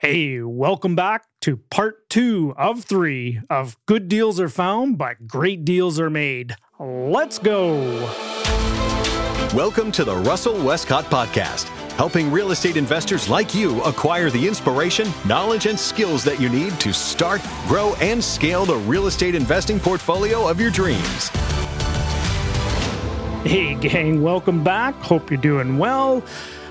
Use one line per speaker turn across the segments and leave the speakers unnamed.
Hey, welcome back to part two of three of Good Deals Are Found, but Great Deals Are Made. Let's go.
Welcome to the Russell Westcott Podcast, helping real estate investors like you acquire the inspiration, knowledge, and skills that you need to start, grow, and scale the real estate investing portfolio of your dreams.
Hey, gang, welcome back. Hope you're doing well.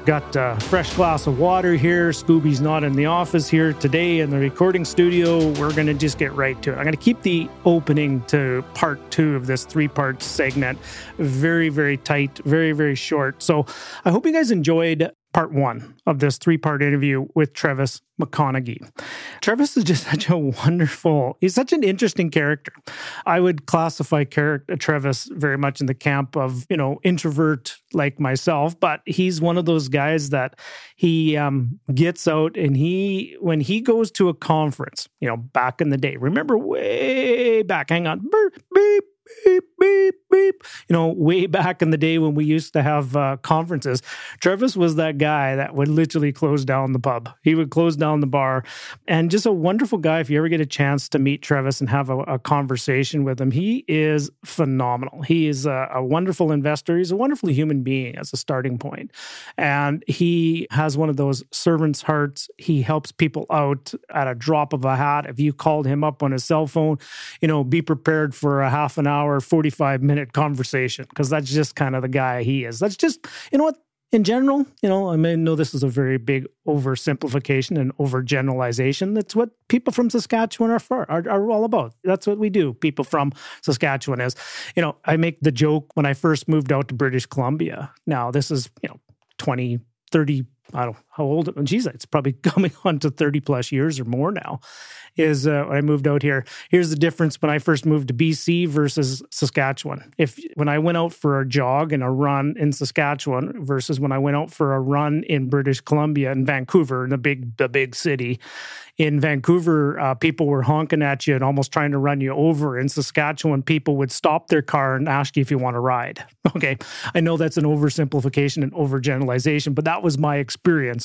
Got a fresh glass of water here. Scooby's not in the office here today in the recording studio. We're going to just get right to it. I'm going to keep the opening to part two of this three part segment very, very tight, very, very short. So I hope you guys enjoyed part one of this three part interview with Trevis McConaghy. Trevis is just such a wonderful, he's such an interesting character. I would classify character, Trevis very much in the camp of, you know, introvert like myself, but he's one of those guys that he um, gets out and he, when he goes to a conference, you know, back in the day, remember way back, hang on, beep, beep, beep, beep, beep. You know, way back in the day when we used to have uh, conferences, Trevis was that guy that would literally close down the pub. He would close down the bar, and just a wonderful guy. If you ever get a chance to meet Trevis and have a, a conversation with him, he is phenomenal. He is a, a wonderful investor. He's a wonderful human being as a starting point. and he has one of those servant's hearts. He helps people out at a drop of a hat. If you called him up on his cell phone, you know, be prepared for a half an hour, forty five minute conversation because that's just kind of the guy he is. That's just, you know what? In general, you know, I may know this is a very big oversimplification and overgeneralization. That's what people from Saskatchewan are for, are, are all about. That's what we do. People from Saskatchewan is, you know, I make the joke when I first moved out to British Columbia. Now, this is, you know, 20, 30, I don't know how old, geez, it's probably coming on to 30 plus years or more now is uh, I moved out here. Here's the difference when I first moved to BC versus Saskatchewan. If when I went out for a jog and a run in Saskatchewan versus when I went out for a run in British Columbia and Vancouver, in the big the big city. In Vancouver, uh, people were honking at you and almost trying to run you over. In Saskatchewan, people would stop their car and ask you if you want to ride. Okay, I know that's an oversimplification and overgeneralization, but that was my experience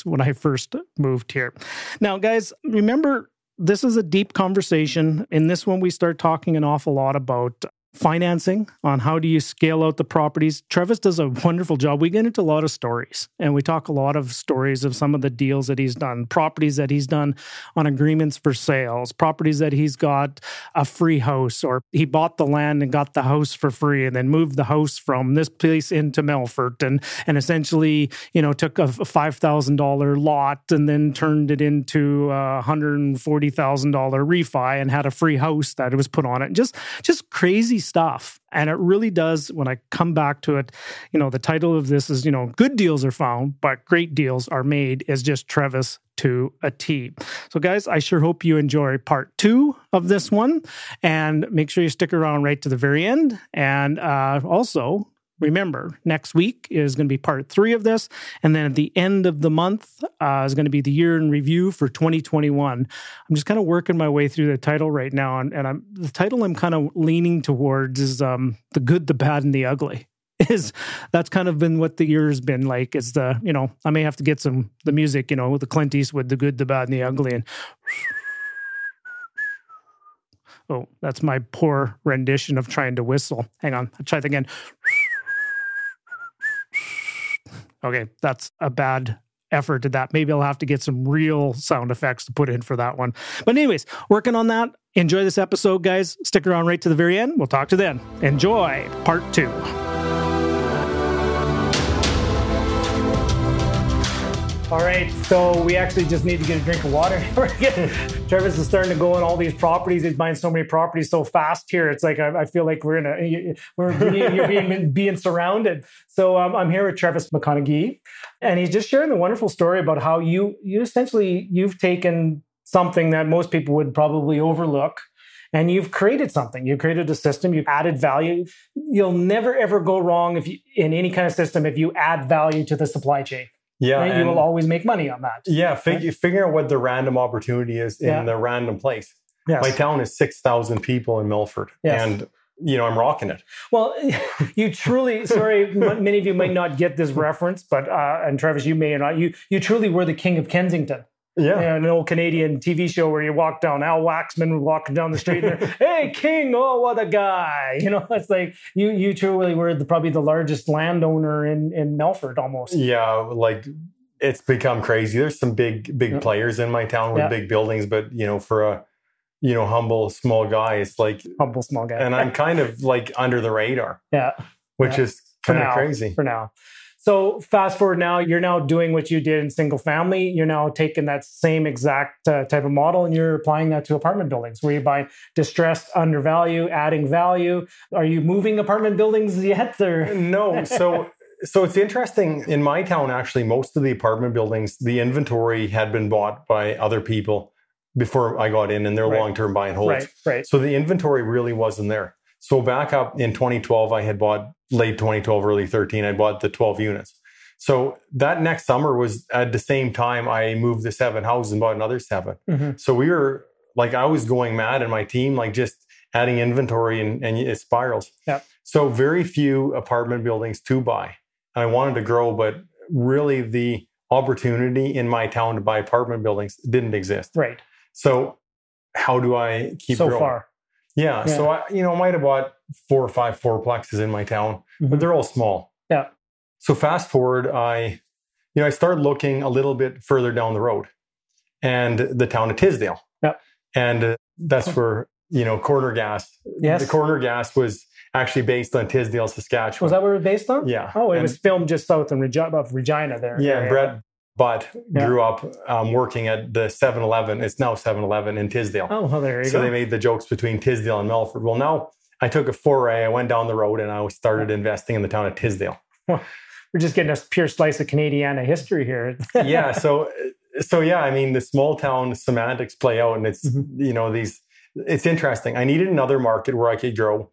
when I first moved here. Now, guys, remember this is a deep conversation. In this one, we start talking an awful lot about financing on how do you scale out the properties. Trevis does a wonderful job. We get into a lot of stories and we talk a lot of stories of some of the deals that he's done, properties that he's done on agreements for sales, properties that he's got a free house or he bought the land and got the house for free and then moved the house from this place into Melfort and and essentially, you know, took a $5,000 lot and then turned it into a $140,000 refi and had a free house that was put on it. Just just crazy stuff. And it really does, when I come back to it, you know, the title of this is, you know, good deals are found, but great deals are made, is just Trevis to a T. So, guys, I sure hope you enjoy part two of this one. And make sure you stick around right to the very end. And uh, also, remember, next week is going to be part three of this. And then at the end of the month uh, is going to be the year in review for 2021. I'm just kind of working my way through the title right now. And, and I'm, the title I'm kind of leaning towards is um, The Good, the Bad, and the Ugly. Is that's kind of been what the year's been like? Is the, you know, I may have to get some, the music, you know, with the Clint Eastwood, The Good, the Bad, and the Ugly. And oh, that's my poor rendition of trying to whistle. Hang on, I'll try again. Okay, that's a bad effort to that. Maybe I'll have to get some real sound effects to put in for that one. But, anyways, working on that. Enjoy this episode, guys. Stick around right to the very end. We'll talk to you then. Enjoy part two. All right, so we actually just need to get a drink of water. Trevis is starting to go on all these properties. He's buying so many properties so fast here. It's like I, I feel like we're in a we're being, you're being being surrounded. So um, I'm here with Trevis McConaghy, and he's just sharing the wonderful story about how you you essentially you've taken something that most people would probably overlook and you've created something. You've created a system. You've added value. You'll never ever go wrong if you, in any kind of system if you add value to the supply chain.
Yeah,
right? you will always make money on that.
Yeah, fig- right? figure out what the random opportunity is in yeah. the random place.
Yes.
My town is six thousand people in Melfort, yes. and you know I'm rocking it.
Well, you truly. sorry, many of you might not get this reference, but uh, and Trevis, you may or not. You you truly were the king of Kensington.
Yeah.
an old Canadian TV show where you walk down, Al Waxman walking down the street and hey, King, oh, what a guy. You know, it's like you you truly were the, probably the largest landowner in, in Melfort almost.
Yeah, like it's become crazy. There's some big, big
Yeah.
players in my town with
Yeah.
big buildings, but you know, for a you know humble small guy, it's like,
Humble small guy.
and I'm kind of like under the radar,
yeah.
which
Yeah.
is
for
kind of
now,
crazy.
For now. So fast forward now, you're now doing what you did in single family. You're now taking that same exact uh, type of model and you're applying that to apartment buildings where you buy distressed, undervalue, adding value. Are you moving apartment buildings yet? Or
No, so so it's interesting. In my town, actually, most of the apartment buildings, the inventory had been bought by other people before I got in, and they're
Right.
long term buy and holds.
right, right.
So the inventory really wasn't there. So back up in 2012, I had bought late 2012, early 13. I bought the 12 units. So that next summer was at the same time I moved the seven houses and bought another 7
Mhm.
So we were like I was going mad, and my team like just adding inventory and, and it spirals.
Yep.
So very few apartment buildings to buy. And I wanted to grow, but really the opportunity in my town to buy apartment buildings didn't exist.
Right.
So how do I keep
so
growing?
far.
Yeah,
Yeah.
So I, you know, I might have bought four or five fourplexes in my town,
Mhm.
but they're all small.
Yeah.
So fast forward, I, you know, I started looking a little bit further down the road, and the town of Tisdale.
Yeah.
And uh, that's where you know corner gas.
Yes.
The corner gas was actually based on Tisdale, Saskatchewan.
Was that where it was based on?
Yeah.
Oh, it
And-
was filmed just south in Regi- of Regina there.
Yeah,
area.
Brent Butt
Yeah.
grew up um, working at the 7-Eleven. It's now 7-Eleven in Tisdale.
Oh, well, there you
so
go.
So they made the jokes between Tisdale and Melfort. Well, now I took a foray. I went down the road and I started investing in the town of Tisdale.
We're just getting a pure slice of Canadiana history here.
yeah. So, so yeah. I mean, the small town semantics play out, and it's
Mhm.
you know these. It's interesting. I needed another market where I could grow,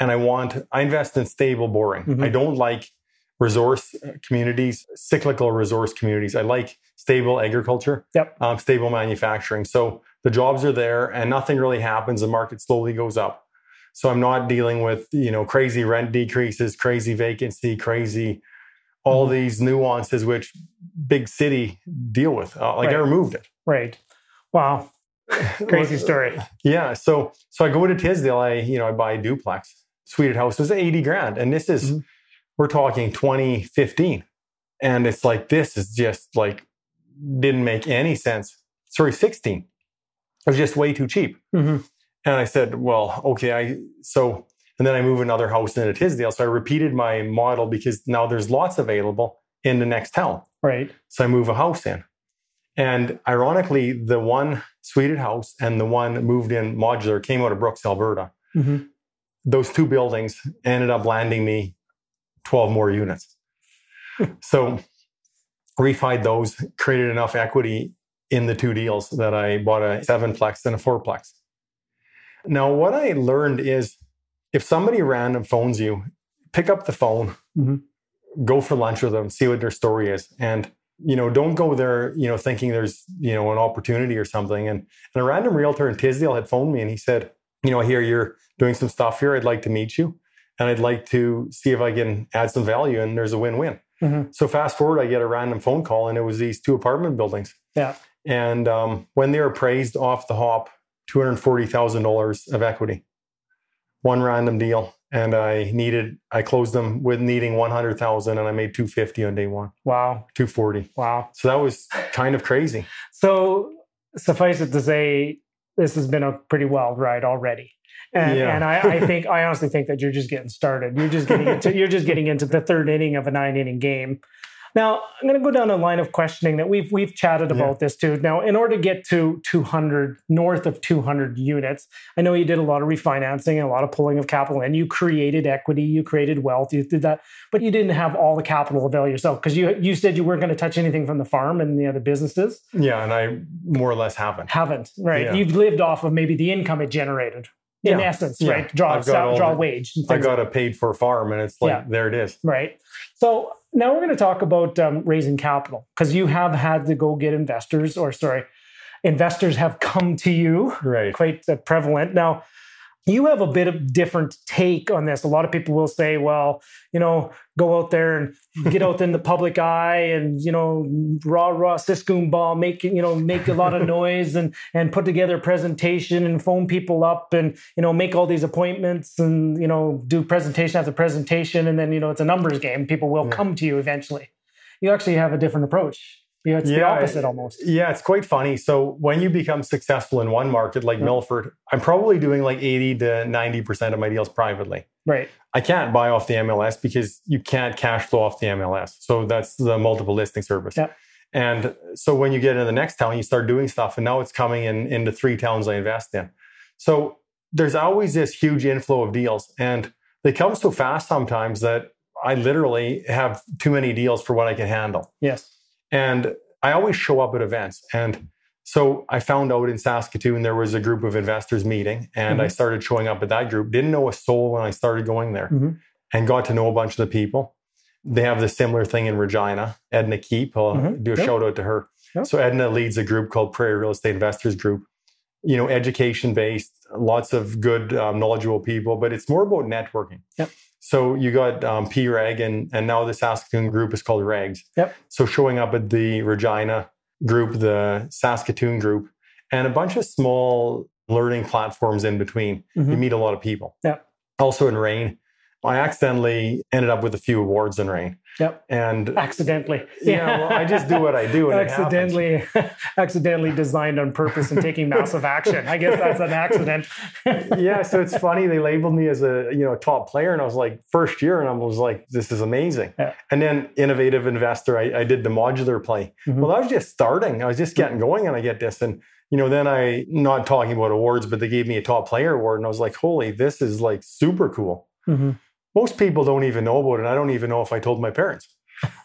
and I want. I invest in stable, boring.
Mhm.
I don't like resource uh, communities, cyclical resource communities. I like stable agriculture.
Yep.
Um, stable manufacturing. So the jobs are there, and nothing really happens. The market slowly goes up. So I'm not dealing with you know crazy rent decreases, crazy vacancy, crazy all
Mhm.
these nuances which big city deal with. Uh, like I removed it.
right. Wow. Crazy story.
Yeah. So so I go to Tisdale. I you know I buy a duplex. Suite house was eighty grand, and this is
Mhm.
we're talking 2015, and it's like this is just like didn't make any sense. Sorry, 16. It was just way too cheap.
hmm
And I said, well, okay, I so and then I move another house into Tisdale. So I repeated my model because now there's lots available in the next town.
Right.
So I move a house in. And ironically, the one suited house and the one moved in modular came out of Brooks, Alberta.
hmm
Those two buildings ended up landing me 12 more units. so refied those, created enough equity in the two deals that I bought a sevenplex and a fourplex. Now, what I learned is if somebody random phones you, pick up the phone,
Mhm.
go for lunch with them, see what their story is. And, you know, don't go there, you know, thinking there's, you know, an opportunity or something. And, and a random realtor in Tisdale had phoned me and he said, you know, I hear you're doing some stuff here. I'd like to meet you. And I'd like to see if I can add some value and there's a win-win.
Mhm.
So fast forward, I get a random phone call and it was these two apartment buildings.
Yeah.
And um, when they were appraised off the hop, $240,000 of equity, one random deal. And I needed, I closed them with needing 100,000 and I made 250 on day one,
Wow.
240.
Wow.
So that was kind of crazy.
So suffice it to say, this has been a pretty wild ride already. And,
Yeah.
and I, I think I honestly think that you're just getting started. You're just getting into you're just getting into the third inning of a nine inning game. Now I'm going to go down a line of questioning that we've we've chatted
Yeah.
about this too. Now, in order to get to 200 north of 200 units, I know you did a lot of refinancing and a lot of pulling of capital, and you created equity, you created wealth, you did that, but you didn't have all the capital available yourself because you you said you weren't going to touch anything from the farm and the other businesses
Yeah. And I more or less haven't.
haven't right
Yeah.
you've lived off of maybe the income it generated in
Yeah.
essence
Yeah.
right draw sal- draw
the-
wage
I got a paid for farm and it's like,
Yeah.
there it is.
right so now we're going to talk about um, raising capital because you have had to go get investors or sorry investors have come to you
Right.
quite uh, prevalent now you have a bit of different take on this. A lot of people will say, well, you know, go out there and get out in the public eye and, you know, rah rah siscoon ball, make, you know, make a lot of noise and and put together a presentation and phone people up and, you know, make all these appointments and, you know, do presentation after presentation. And then, you know, it's a numbers game. People will yeah. come to you eventually. You actually have a different approach. Yeah, it's yeah, the opposite almost.
Yeah, it's quite funny. So when you become successful in one market like yeah. Melfort, I'm probably doing like 80 to 90% of my deals privately.
Right.
I can't buy off the MLS because you can't cash flow off the MLS. So that's the multiple listing service.
Yeah.
And so when you get into the next town, you start doing stuff, and now it's coming in into three towns I invest in. So there's always this huge inflow of deals, and they come so fast sometimes that I literally have too many deals for what I can handle.
Yes.
And I always show up at events. And so I found out in Saskatoon there was a group of investors meeting, and mm-hmm. I started showing up at that group. Didn't know a soul when I started going there mm-hmm. and got to know a bunch of the people. They have the similar thing in Regina. Edna Keep, I'll mm-hmm. do a yep. shout out to her. Yep. So Edna leads a group called Prairie Real Estate Investors Group. You know, education based, lots of good, um, knowledgeable people, but it's more about networking.
Yep.
So you got um, PREG, and and now the Saskatoon group is called Regs.
Yep.
So showing up at the Regina group, the Saskatoon group, and a bunch of small learning platforms in between. Mm-hmm. You meet a lot of people.
Yeah.
Also in REIN, I accidentally ended up with a few awards in REIN.
Yep.
And
accidentally.
Yeah. well, I just do what I do.
accidentally, accidentally designed on purpose and taking massive action. I guess that's an accident.
yeah. So it's funny. They labeled me as a you know top player, and I was like first year, and I was like, this is amazing.
Yeah.
And then innovative investor, I, I did the modular play. Mm-hmm. Well, I was just starting. I was just getting going, and I get this and you know, then I not talking about awards, but they gave me a top player award, and I was like, holy, this is like super cool.
Mm-hmm
most people don't even know about it. I don't even know if I told my parents.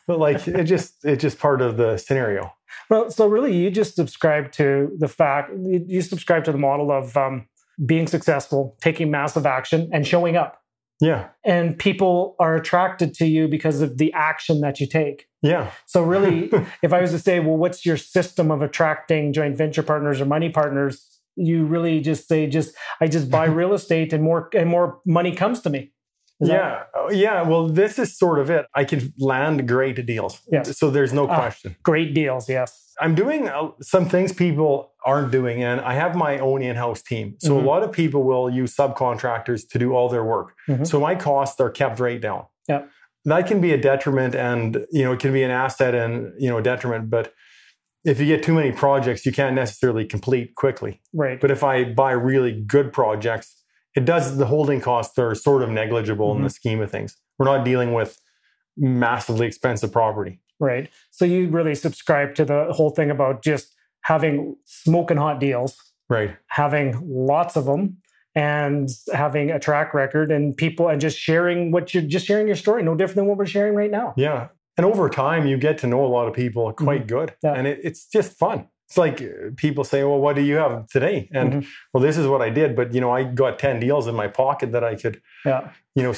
But like it just it's just part of the scenario.
Well, so really, you just subscribe to the fact you subscribe to the model of um, being successful, taking massive action, and showing up.
Yeah.
And people are attracted to you because of the action that you take.
Yeah.
So really, if I was to say, well, what's your system of attracting joint venture partners or money partners? You really just say, just I just buy real estate and more and more money comes to me.
Is yeah, that... Oh, yeah. Well, this is sort of it. I can land great deals.
Yes.
So there's no
ah,
question.
great deals. Yes.
I'm doing uh, some things people aren't doing, and I have my own in-house team. So mm-hmm. a lot of people will use subcontractors to do all their work. Mm-hmm. So my costs are kept right down.
Yeah.
That can be a detriment, and you know it can be an asset and you know a detriment, but if you get too many projects, you can't necessarily complete quickly.
Right.
But if I buy really good projects, it does the holding costs are sort of negligible mm-hmm. in the mm-hmm. scheme of things. We're not dealing with massively expensive property.
Right. So you really subscribe to the whole thing about just having smoking hot deals.
Right.
Having lots of them and having a track record and people and just sharing what you're just sharing your story, no different than what we're sharing right now.
Yeah. And over time, you get to know a lot of people quite mm-hmm. good.
Yeah.
And it, it's just fun it's like uh, people say, well, what do you have today? And mm-hmm. well, this is what I did. But, you know, I got 10 deals in my pocket that I could,
yeah.
you know,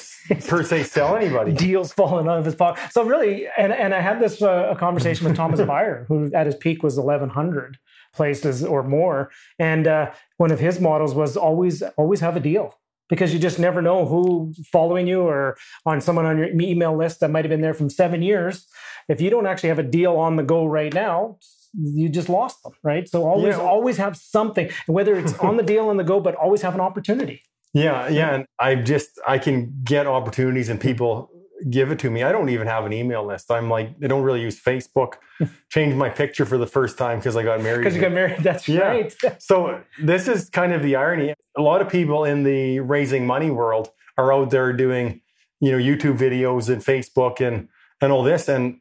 per se sell anybody.
deals falling out of his pocket. So really, and, and I had this uh, a conversation with Thomas Beyer, who at his peak was 1100 places or more. And uh, one of his models was always, always have a deal because you just never know who following you or on someone on your email list that might have been there from seven years. If you don't actually have a deal on the go right now, you just lost them, right? So always yeah. always have something, whether it's on the deal on the go, but always have an opportunity.
Yeah, yeah, and I just I can get opportunities and people give it to me. I don't even have an email list. I'm like I don't really use Facebook. Changed my picture for the first time because I got married.
Because you got married. That's yeah. right.
so this is kind of the irony. A lot of people in the raising money world are out there doing, you know, YouTube videos and Facebook and and all this and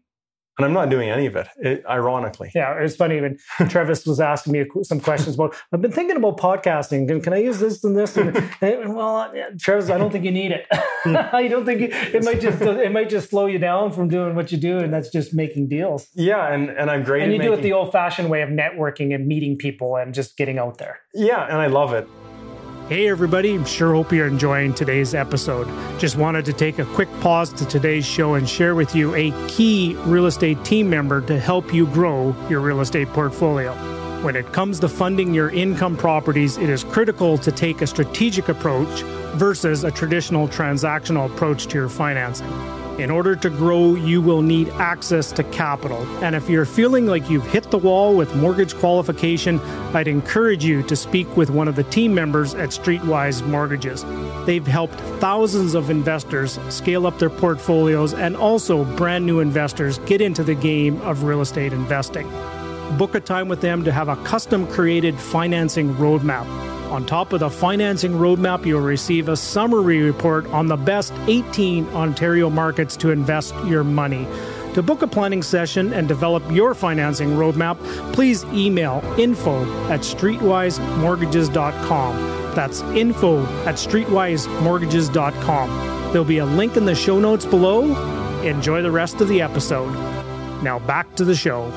and I'm not doing any of it, it, ironically.
Yeah, it's funny. When Trevis was asking me some questions about, I've been thinking about podcasting. Can, can I use this and this? And, and well, yeah, Trevis, I don't think you need it. I don't think it might just it might just slow you down from doing what you do, and that's just making deals.
Yeah, and and I'm great.
And you
making,
do it the old-fashioned way of networking and meeting people and just getting out there.
Yeah, and I love it.
Hey, everybody, sure hope you're enjoying today's episode. Just wanted to take a quick pause to today's show and share with you a key real estate team member to help you grow your real estate portfolio. When it comes to funding your income properties, it is critical to take a strategic approach versus a traditional transactional approach to your financing. In order to grow, you will need access to capital. And if you're feeling like you've hit the wall with mortgage qualification, I'd encourage you to speak with one of the team members at Streetwise Mortgages. They've helped thousands of investors scale up their portfolios and also brand new investors get into the game of real estate investing. Book a time with them to have a custom created financing roadmap. On top of the financing roadmap, you'll receive a summary report on the best 18 Ontario markets to invest your money. To book a planning session and develop your financing roadmap, please email info at streetwisemortgages.com. That's info at streetwisemortgages.com. There'll be a link in the show notes below. Enjoy the rest of the episode. Now back to the show.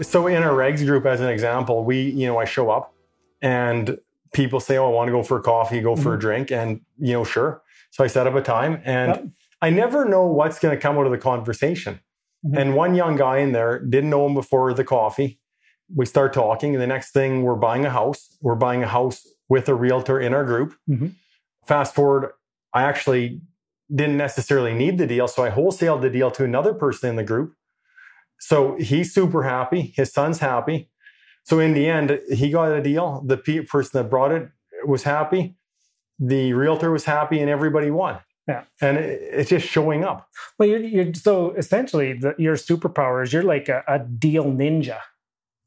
So in our regs group, as an example, we, you know, I show up and people say, "Oh, I want to go for a coffee, go for mm-hmm. a drink," and you know, sure. So I set up a time, and yep. I never know what's going to come out of the conversation. Mm-hmm. And one young guy in there didn't know him before the coffee. We start talking, and the next thing we're buying a house. We're buying a house with a realtor in our group. Mm-hmm. Fast forward, I actually didn't necessarily need the deal, so I wholesaled the deal to another person in the group. So he's super happy. His son's happy. So in the end, he got a deal. The person that brought it was happy. The realtor was happy, and everybody won.
Yeah,
and it, it's just showing up.
Well, you're, you're so essentially the, your superpower is you're like a, a deal ninja.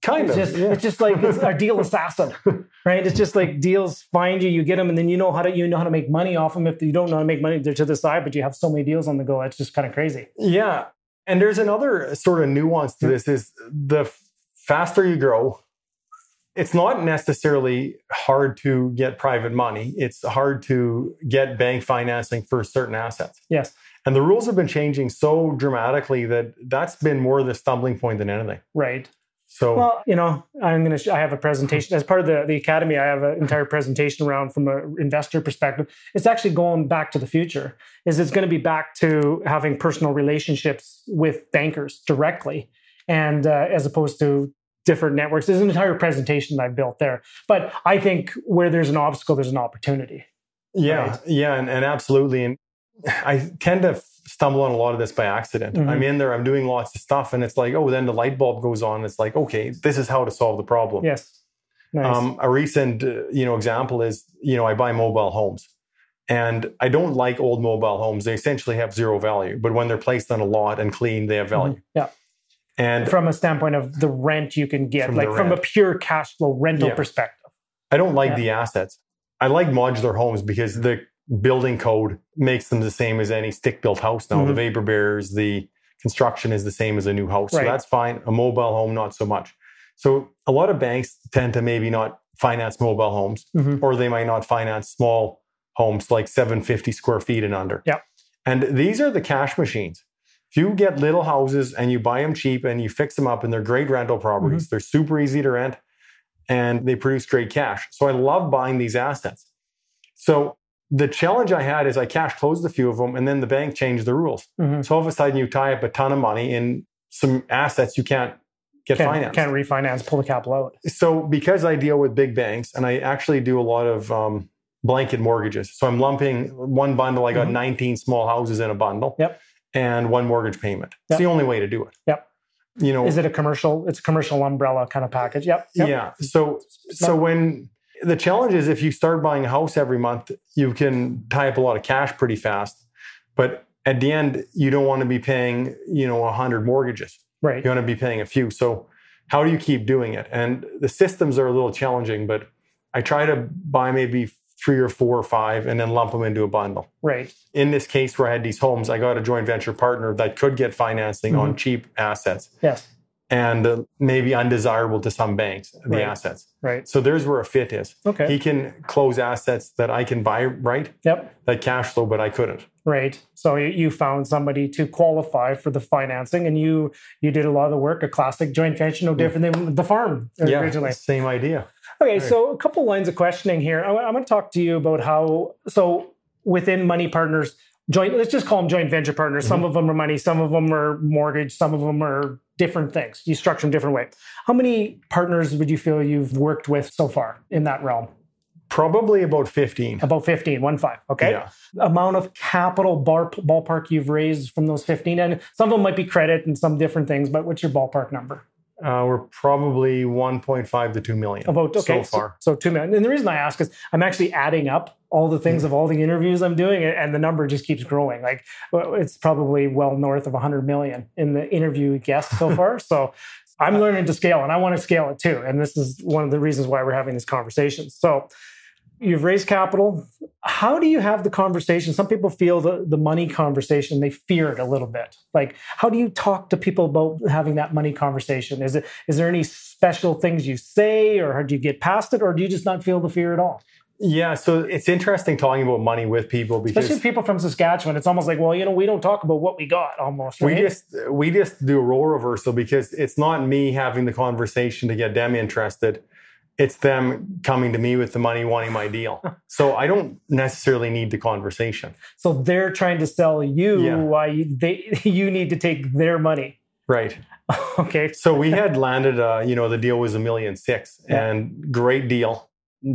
Kind
it's
of.
Just, yeah. It's just like it's a deal assassin, right? It's just like deals find you, you get them, and then you know how to you know how to make money off them. If you don't know how to make money, they're to the side, but you have so many deals on the go. It's just kind of crazy.
Yeah, and there's another sort of nuance to hmm. this: is the faster you grow, it's not necessarily hard to get private money. It's hard to get bank financing for certain assets.
Yes.
And the rules have been changing so dramatically that that's been more the stumbling point than anything.
Right.
So,
well, you know, I'm going to, sh- I have a presentation as part of the, the academy. I have an entire presentation around from an investor perspective. It's actually going back to the future is it's going to be back to having personal relationships with bankers directly. And uh, as opposed to different networks. There's an entire presentation that I've built there. But I think where there's an obstacle, there's an opportunity.
Yeah, right? yeah, and, and absolutely. And I tend to stumble on a lot of this by accident. Mm-hmm. I'm in there, I'm doing lots of stuff, and it's like, oh, then the light bulb goes on. It's like, okay, this is how to solve the problem.
Yes.
Nice. Um, a recent, uh, you know, example is, you know, I buy mobile homes. And I don't like old mobile homes. They essentially have zero value, but when they're placed on a lot and clean, they have value. Mm-hmm.
Yeah. And from a standpoint of the rent you can get, from like from a pure cash flow rental yeah. perspective.
I don't like yeah. the assets. I like modular homes because the building code makes them the same as any stick built house now. Mm-hmm. The vapor barriers, the construction is the same as a new house. Right. So that's fine. A mobile home, not so much. So a lot of banks tend to maybe not finance mobile homes, mm-hmm. or they might not finance small homes like 750 square feet and under.
Yeah.
And these are the cash machines. If you get little houses and you buy them cheap and you fix them up and they're great rental properties, mm-hmm. they're super easy to rent and they produce great cash. So I love buying these assets. So the challenge I had is I cash closed a few of them and then the bank changed the rules. Mm-hmm. So all of a sudden you tie up a ton of money in some assets you can't get
can't,
financed.
Can't refinance, pull the capital out.
So because I deal with big banks and I actually do a lot of um, blanket mortgages. So I'm lumping one bundle, I got mm-hmm. 19 small houses in a bundle.
Yep
and one mortgage payment. It's yep. the only way to do it.
Yep.
You know,
is it a commercial? It's a commercial umbrella kind of package. Yep.
yep. Yeah. So so when the challenge is if you start buying a house every month, you can tie up a lot of cash pretty fast. But at the end, you don't want to be paying, you know, a hundred mortgages.
Right.
You want to be paying a few. So how do you keep doing it? And the systems are a little challenging, but I try to buy maybe three or four or five and then lump them into a bundle.
Right.
In this case where I had these homes, I got a joint venture partner that could get financing mm-hmm. on cheap assets.
Yes.
And uh, maybe undesirable to some banks, the
right.
assets.
Right.
So there's where a fit is.
Okay.
He can close assets that I can buy right.
Yep.
That cash flow, but I couldn't.
Right. So you found somebody to qualify for the financing, and you you did a lot of the work. A classic joint venture, no different than the farm originally.
Yeah, same idea.
Okay, so a couple lines of questioning here. I, am going to talk to you about how so within money partners joint let's just call them joint venture partners mm-hmm. some of them are money some of them are mortgage some of them are different things. You structure them different way. How many partners would you feel you've worked with so far in that realm?
Probably about 15.
About 15, one five. Okay.
Yeah.
Amount of capital bar, ballpark you've raised from those 15. And some of them might be credit and some different things, but what's your ballpark number?
Uh, we're probably 1.5 to 2 million
About okay,
so far.
So, so two million. And the reason I ask is I'm actually adding up all the things of all the interviews I'm doing, and the number just keeps growing. Like it's probably well north of 100 million in the interview guests so far. so I'm learning to scale, and I want to scale it too. And this is one of the reasons why we're having these conversations. So you've raised capital. How do you have the conversation? Some people feel the, the money conversation, they fear it a little bit. Like, how do you talk to people about having that money conversation? Is it is there any special things you say, or how do you get past it, or do you just not feel the fear at all?
Yeah, so it's interesting talking about money with people because
Especially people from Saskatchewan, it's almost like, well, you know, we don't talk about what we got almost. Right?
we just we just do a role reversal because it's not me having the conversation to get them interested. It's them coming to me with the money, wanting my deal. so I don't necessarily need the conversation.
so they're trying to sell you
Yeah.
why you, they you need to take their money.
Right.
okay.
So we had landed, uh, you know, the deal was a million six,
Yeah.
and great deal.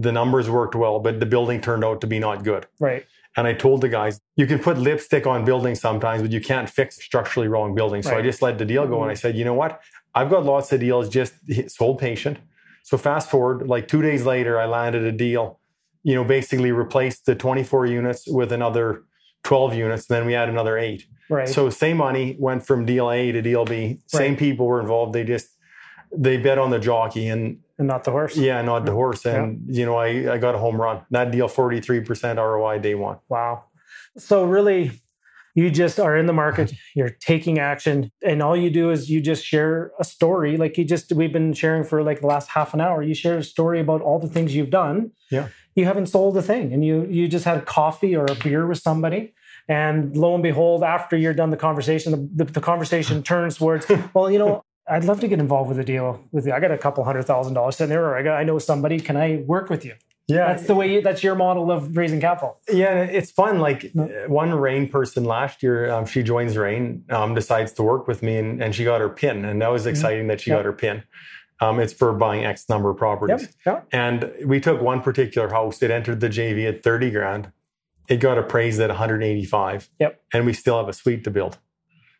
The numbers worked well, but the building turned out to be not good.
Right.
And I told the guys, you can put lipstick on buildings sometimes, but you can't fix structurally wrong buildings. So I
Mm-hmm.
just let the deal go, and I said, you know what? I've got lots of deals. Just sold patient. So fast forward, like two days later, I landed a deal. You know, basically replaced the 24 units with another 12 units. Then we had another eight.
Right.
So same money went from deal A to deal B. Same
Right.
people were involved. They just they bet on the jockey and
and not the horse.
yeah, not the horse. And you know, I, I got a home run. That deal, 43% ROI day one.
Wow. So really, you just are in the market, you're taking action, and all you do is you just share a story. Like you just we've been sharing for like the last half an hour. You share a story about all the things you've done.
Yeah.
You haven't sold a thing, and you you just had coffee or a beer with somebody. And lo and behold, after you're done the conversation, the, the, the conversation turns towards, well, you know, I'd love to get involved with a deal with you. I got a couple hundred thousand dollars sitting there, or I got I know somebody. Can I work with you?
Yeah.
That's the way. You, that's your model of raising capital.
Yeah, it's fun. Like uh, one REIN person last year, um, she joins REIN, um, decides to work with me, and, and she got her pin, and that was exciting that she
Yep.
got her pin. Um, it's for buying X number of properties.
Yep. Yeah.
And we took one particular house. It entered the JV at 30 grand. It got appraised at 185.
Yep.
And we still have a suite to build.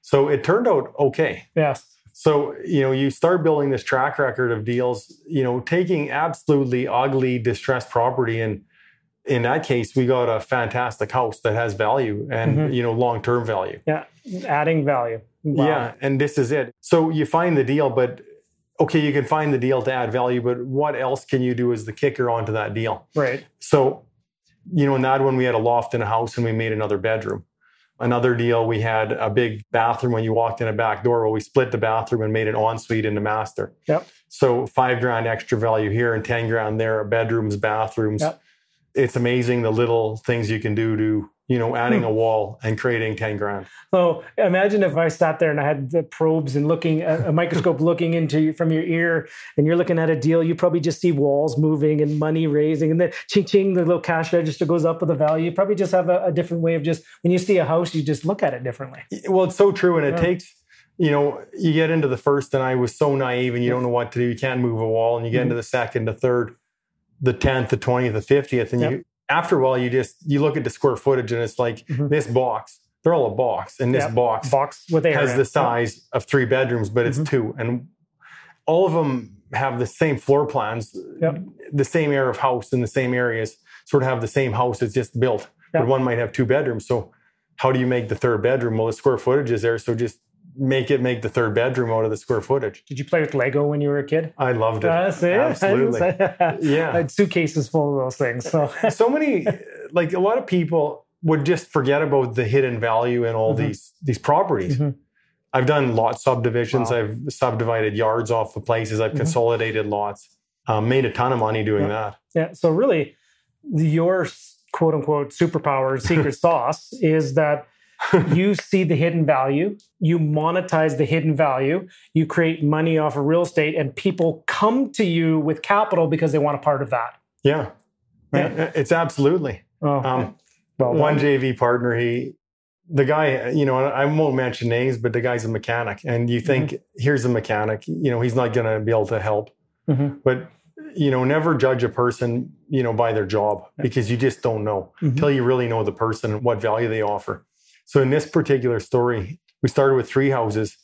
So it turned out okay.
Yes.
So, you know, you start building this track record of deals, you know, taking absolutely ugly, distressed property. And in that case, we got a fantastic house that has value and,
Mhm.
you know, long term value.
Yeah, adding value. Wow.
Yeah. And this is it. So you find the deal, but okay, you can find the deal to add value, but what else can you do as the kicker onto that deal?
Right.
So, you know, in that one, we had a loft in a house and we made another bedroom. Another deal, we had a big bathroom when you walked in a back door. Well, we split the bathroom and made an ensuite into master.
Yep.
So five grand extra value here and 10 grand there, bedrooms, bathrooms.
Yep.
It's amazing the little things you can do to, you know, adding
Hmm.
a wall and creating 10 grand.
So imagine if I sat there and I had the probes and looking a microscope looking into you from your ear, and you're looking at a deal. You probably just see walls moving and money raising, and then ching ching, the little cash register goes up with the value. You probably just have a, a different way of just when you see a house, you just look at it differently.
Well, it's so true. And it
Yeah.
takes, you know, you get into the first, and I was so naive, and you don't know what to do. You can't move a wall, and you get
Mm-hmm.
into the second, the third, the tenth, the twentieth, the fiftieth, and
Yep.
you after a while, you just you look at the square footage, and it's like
Mhm.
this box. They're all a box, and this
Yep.
box
Box with
has
in
the size of three bedrooms, but it's
Mhm.
two, and all of them have the same floor plans,
Yep.
the same area of house in the same areas. Sort of have the same house. It's just built, but one might have two bedrooms. So, how do you make the third bedroom? Well, the square footage is there, so just make it make the third bedroom out of the square footage.
Did you play with Lego when you were a kid?
I loved it.
That's it.
Absolutely.
I
Yeah.
had suitcases full of those things. So
so many like a lot of people would just forget about the hidden value in all
Mhm.
these these properties.
Mhm.
I've done lot subdivisions.
Wow.
I've subdivided yards off of places. I've
Mhm.
consolidated lots. Um, made a ton of money doing that.
Yeah. So really, your quote unquote superpower secret sauce is that you see the hidden value, you monetize the hidden value, you create money off of real estate, and people come to you with capital because they want a part of that.
Yeah,
Yeah.
It's absolutely.
Oh,
Um,
well,
one
done.
JV partner, he the guy, you know, I won't mention names, but the guy's a mechanic, and you think mm-hmm. here's a mechanic, you know, he's not going to be able to help, mm-hmm. but you know, never judge a person, you know, by their job because you just don't know mm-hmm. until you really know the person and what value they offer. So in this particular story, we started with three houses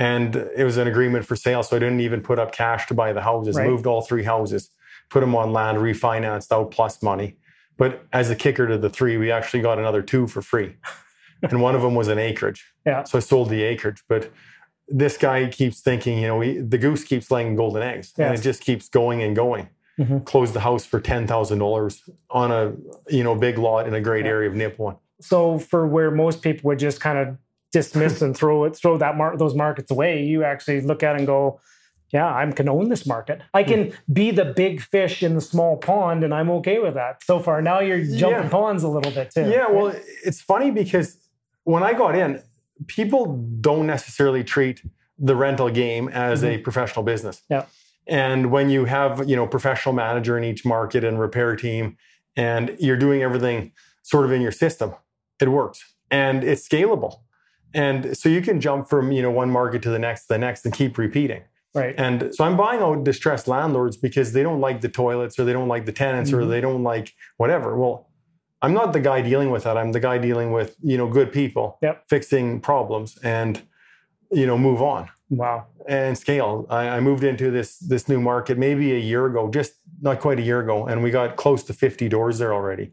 and it was an agreement for sale. So I didn't even put up cash to buy the houses, right. moved all three houses, put them on land, refinanced out plus money. But as a kicker to the three, we actually got another two for free. and one of them was an acreage.
Yeah.
So I sold the acreage. But this guy keeps thinking, you know, he, the goose keeps laying golden eggs yes. and it just keeps going and going. Mm-hmm. Closed the house for $10,000 on a, you know, big lot in a great yeah. area of Nipawin.
So for where most people would just kind of dismiss and throw it, throw that mar- those markets away, you actually look at it and go, yeah, I can own this market. I can be the big fish in the small pond, and I'm okay with that. So far, now you're jumping yeah. ponds a little bit too.
Yeah, well, it's funny because when I got in, people don't necessarily treat the rental game as mm-hmm. a professional business.
Yeah.
And when you have, you know, professional manager in each market and repair team, and you're doing everything sort of in your system, it works and it's scalable. And so you can jump from, you know, one market to the next, to the next, and keep repeating.
Right.
And so I'm buying out distressed landlords because they don't like the toilets or they don't like the tenants mm-hmm. or they don't like whatever. Well, I'm not the guy dealing with that. I'm the guy dealing with, you know, good people,
yep.
fixing problems and, you know, move on.
Wow.
And scale. I, I, moved into this this new market maybe a year ago, just not quite a year ago, and we got close to 50 doors there already.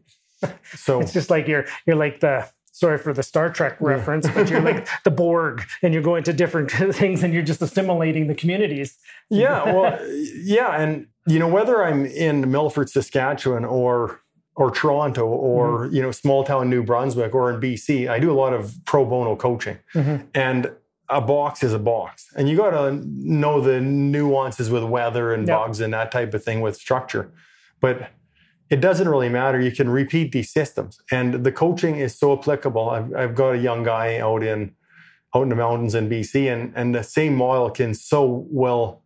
So
it's just like you're you're like the sorry for the Star Trek reference, but you're like the Borg and you're going to different things and you're just assimilating the communities.
Yeah, well, yeah, and you know whether I'm in Melfort, Saskatchewan, or or Toronto, or mm-hmm. you know small town New Brunswick, or in BC, I do a lot of pro bono coaching, mm-hmm. and a box is a box, and you got to know the nuances with weather and yep. bugs and that type of thing with structure, but it doesn't really matter. You can repeat these systems, and the coaching is so applicable. I've, I've got a young guy out in out in the mountains in BC, and and the same model can so well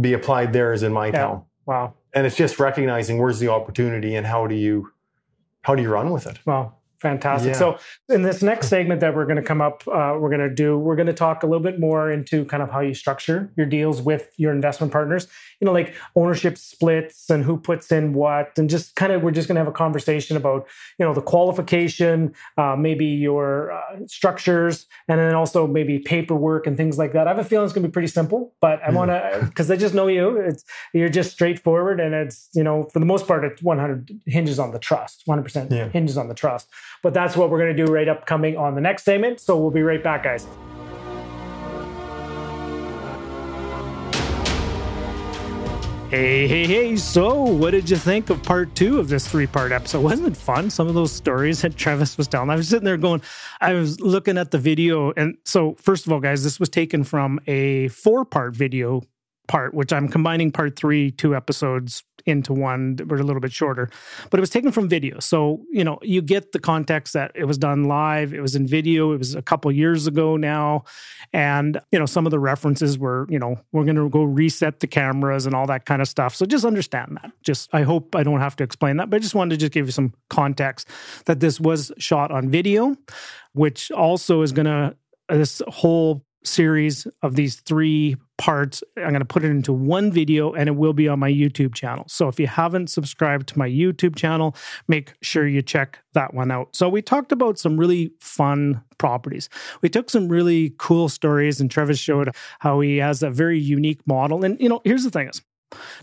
be applied there as in my yeah. town.
Wow!
And it's just recognizing where's the opportunity and how do you how do you run with it.
Wow! Fantastic. Yeah. So, in this next segment that we're going to come up, uh, we're going to do, we're going to talk a little bit more into kind of how you structure your deals with your investment partners. You know, like ownership splits and who puts in what, and just kind of, we're just going to have a conversation about, you know, the qualification, uh, maybe your uh, structures, and then also maybe paperwork and things like that. I have a feeling it's going to be pretty simple, but I want to, because I just know you, it's you're just straightforward, and it's, you know, for the most part, it's 100 hinges on the trust, 100% yeah. hinges on the trust. But that's what we're going to do right upcoming on the next segment. So we'll be right back, guys. Hey, hey, hey. So, what did you think of part two of this three part episode? Wasn't it fun? Some of those stories that Trevis was telling. I was sitting there going, I was looking at the video. And so, first of all, guys, this was taken from a four part video part, which I'm combining part three, two episodes into one that were a little bit shorter, but it was taken from video. So, you know, you get the context that it was done live, it was in video, it was a couple years ago now. And, you know, some of the references were, you know, we're going to go reset the cameras and all that kind of stuff. So just understand that. Just, I hope I don't have to explain that, but I just wanted to just give you some context that this was shot on video, which also is going to, this whole series of these three parts. I'm going to put it into one video and it will be on my YouTube channel. So if you haven't subscribed to my YouTube channel, make sure you check that one out. So we talked about some really fun properties. We took some really cool stories and Trevis showed how he has a very unique model. And you know, here's the thing is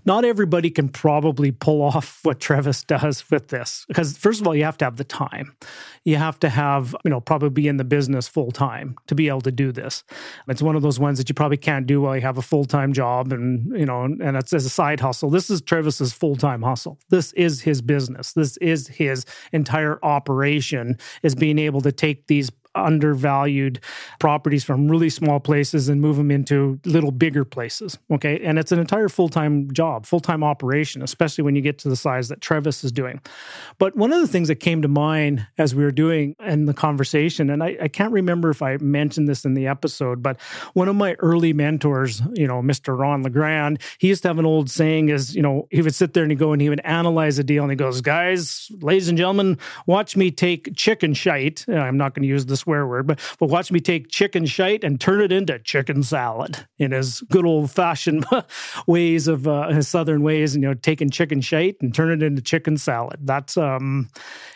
not everybody can probably pull off what Trevis does with this because first of all you have to have the time. You have to have, you know, probably be in the business full time to be able to do this. It's one of those ones that you probably can't do while you have a full-time job and, you know, and it's as a side hustle. This is Trevis's full-time hustle. This is his business. This is his entire operation is being able to take these undervalued properties from really small places and move them into little bigger places. Okay. And it's an entire full time job, full time operation, especially when you get to the size that Trevis is doing. But one of the things that came to mind as we were doing in the conversation, and I, I can't remember if I mentioned this in the episode, but one of my early mentors, you know, Mr. Ron LeGrand, he used to have an old saying is, you know, he would sit there and he'd go and he would analyze a deal and he goes, guys, ladies and gentlemen, watch me take chicken shite. Uh, I'm not going to use this swear word, but, but watch me take chicken shite and turn it into chicken salad in his good old fashioned ways of uh, his southern ways, and you know, taking chicken shite and turn it into chicken salad. That's um,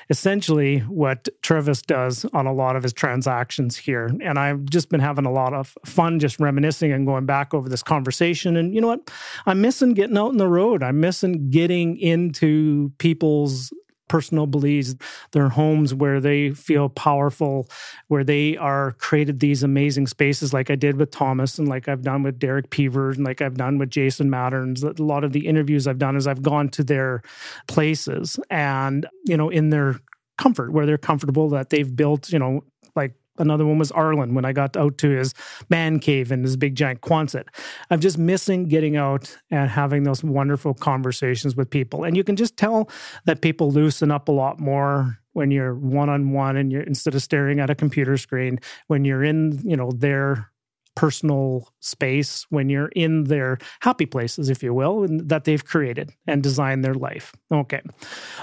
essentially what Travis does on a lot of his transactions here. And I've just been having a lot of fun just reminiscing and going back over this conversation. And you know what? I'm missing getting out in the road. I'm missing getting into people's personal beliefs, their homes where they feel powerful, where they are created these amazing spaces like I did with Thomas and like I've done with Derek Peavers and like I've done with Jason Matterns. A lot of the interviews I've done is I've gone to their places and, you know, in their comfort, where they're comfortable that they've built, you know, another one was Arlen when I got out to his man cave in his big giant Quonset. I'm just missing getting out and having those wonderful conversations with people. And you can just tell that people loosen up a lot more when you're one on one and you're instead of staring at a computer screen, when you're in, you know, their personal space when you're in their happy places, if you will, that they've created and designed their life. Okay.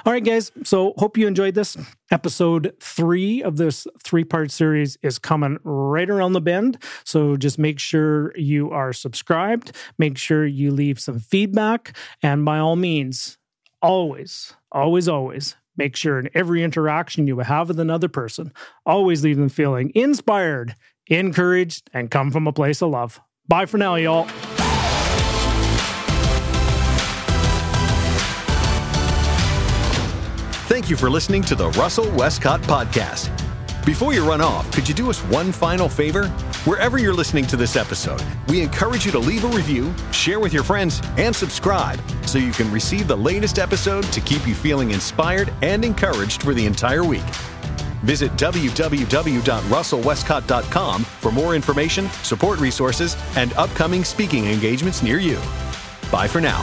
All right, guys. So hope you enjoyed this. Episode three of this three part series is coming right around the bend. So just make sure you are subscribed, make sure you leave some feedback, and by all means, always, always, always make sure in every interaction you have with another person, always leave them feeling inspired encouraged, and come from a place of love. Bye for now, y'all.
Thank you for listening to the Russell Westcott Podcast. Before you run off, could you do us one final favor? Wherever you're listening to this episode, we encourage you to leave a review, share with your friends, and subscribe so you can receive the latest episode to keep you feeling inspired and encouraged for the entire week. Visit www.russellwestcott.com for more information, support resources, and upcoming speaking engagements near you. Bye for now.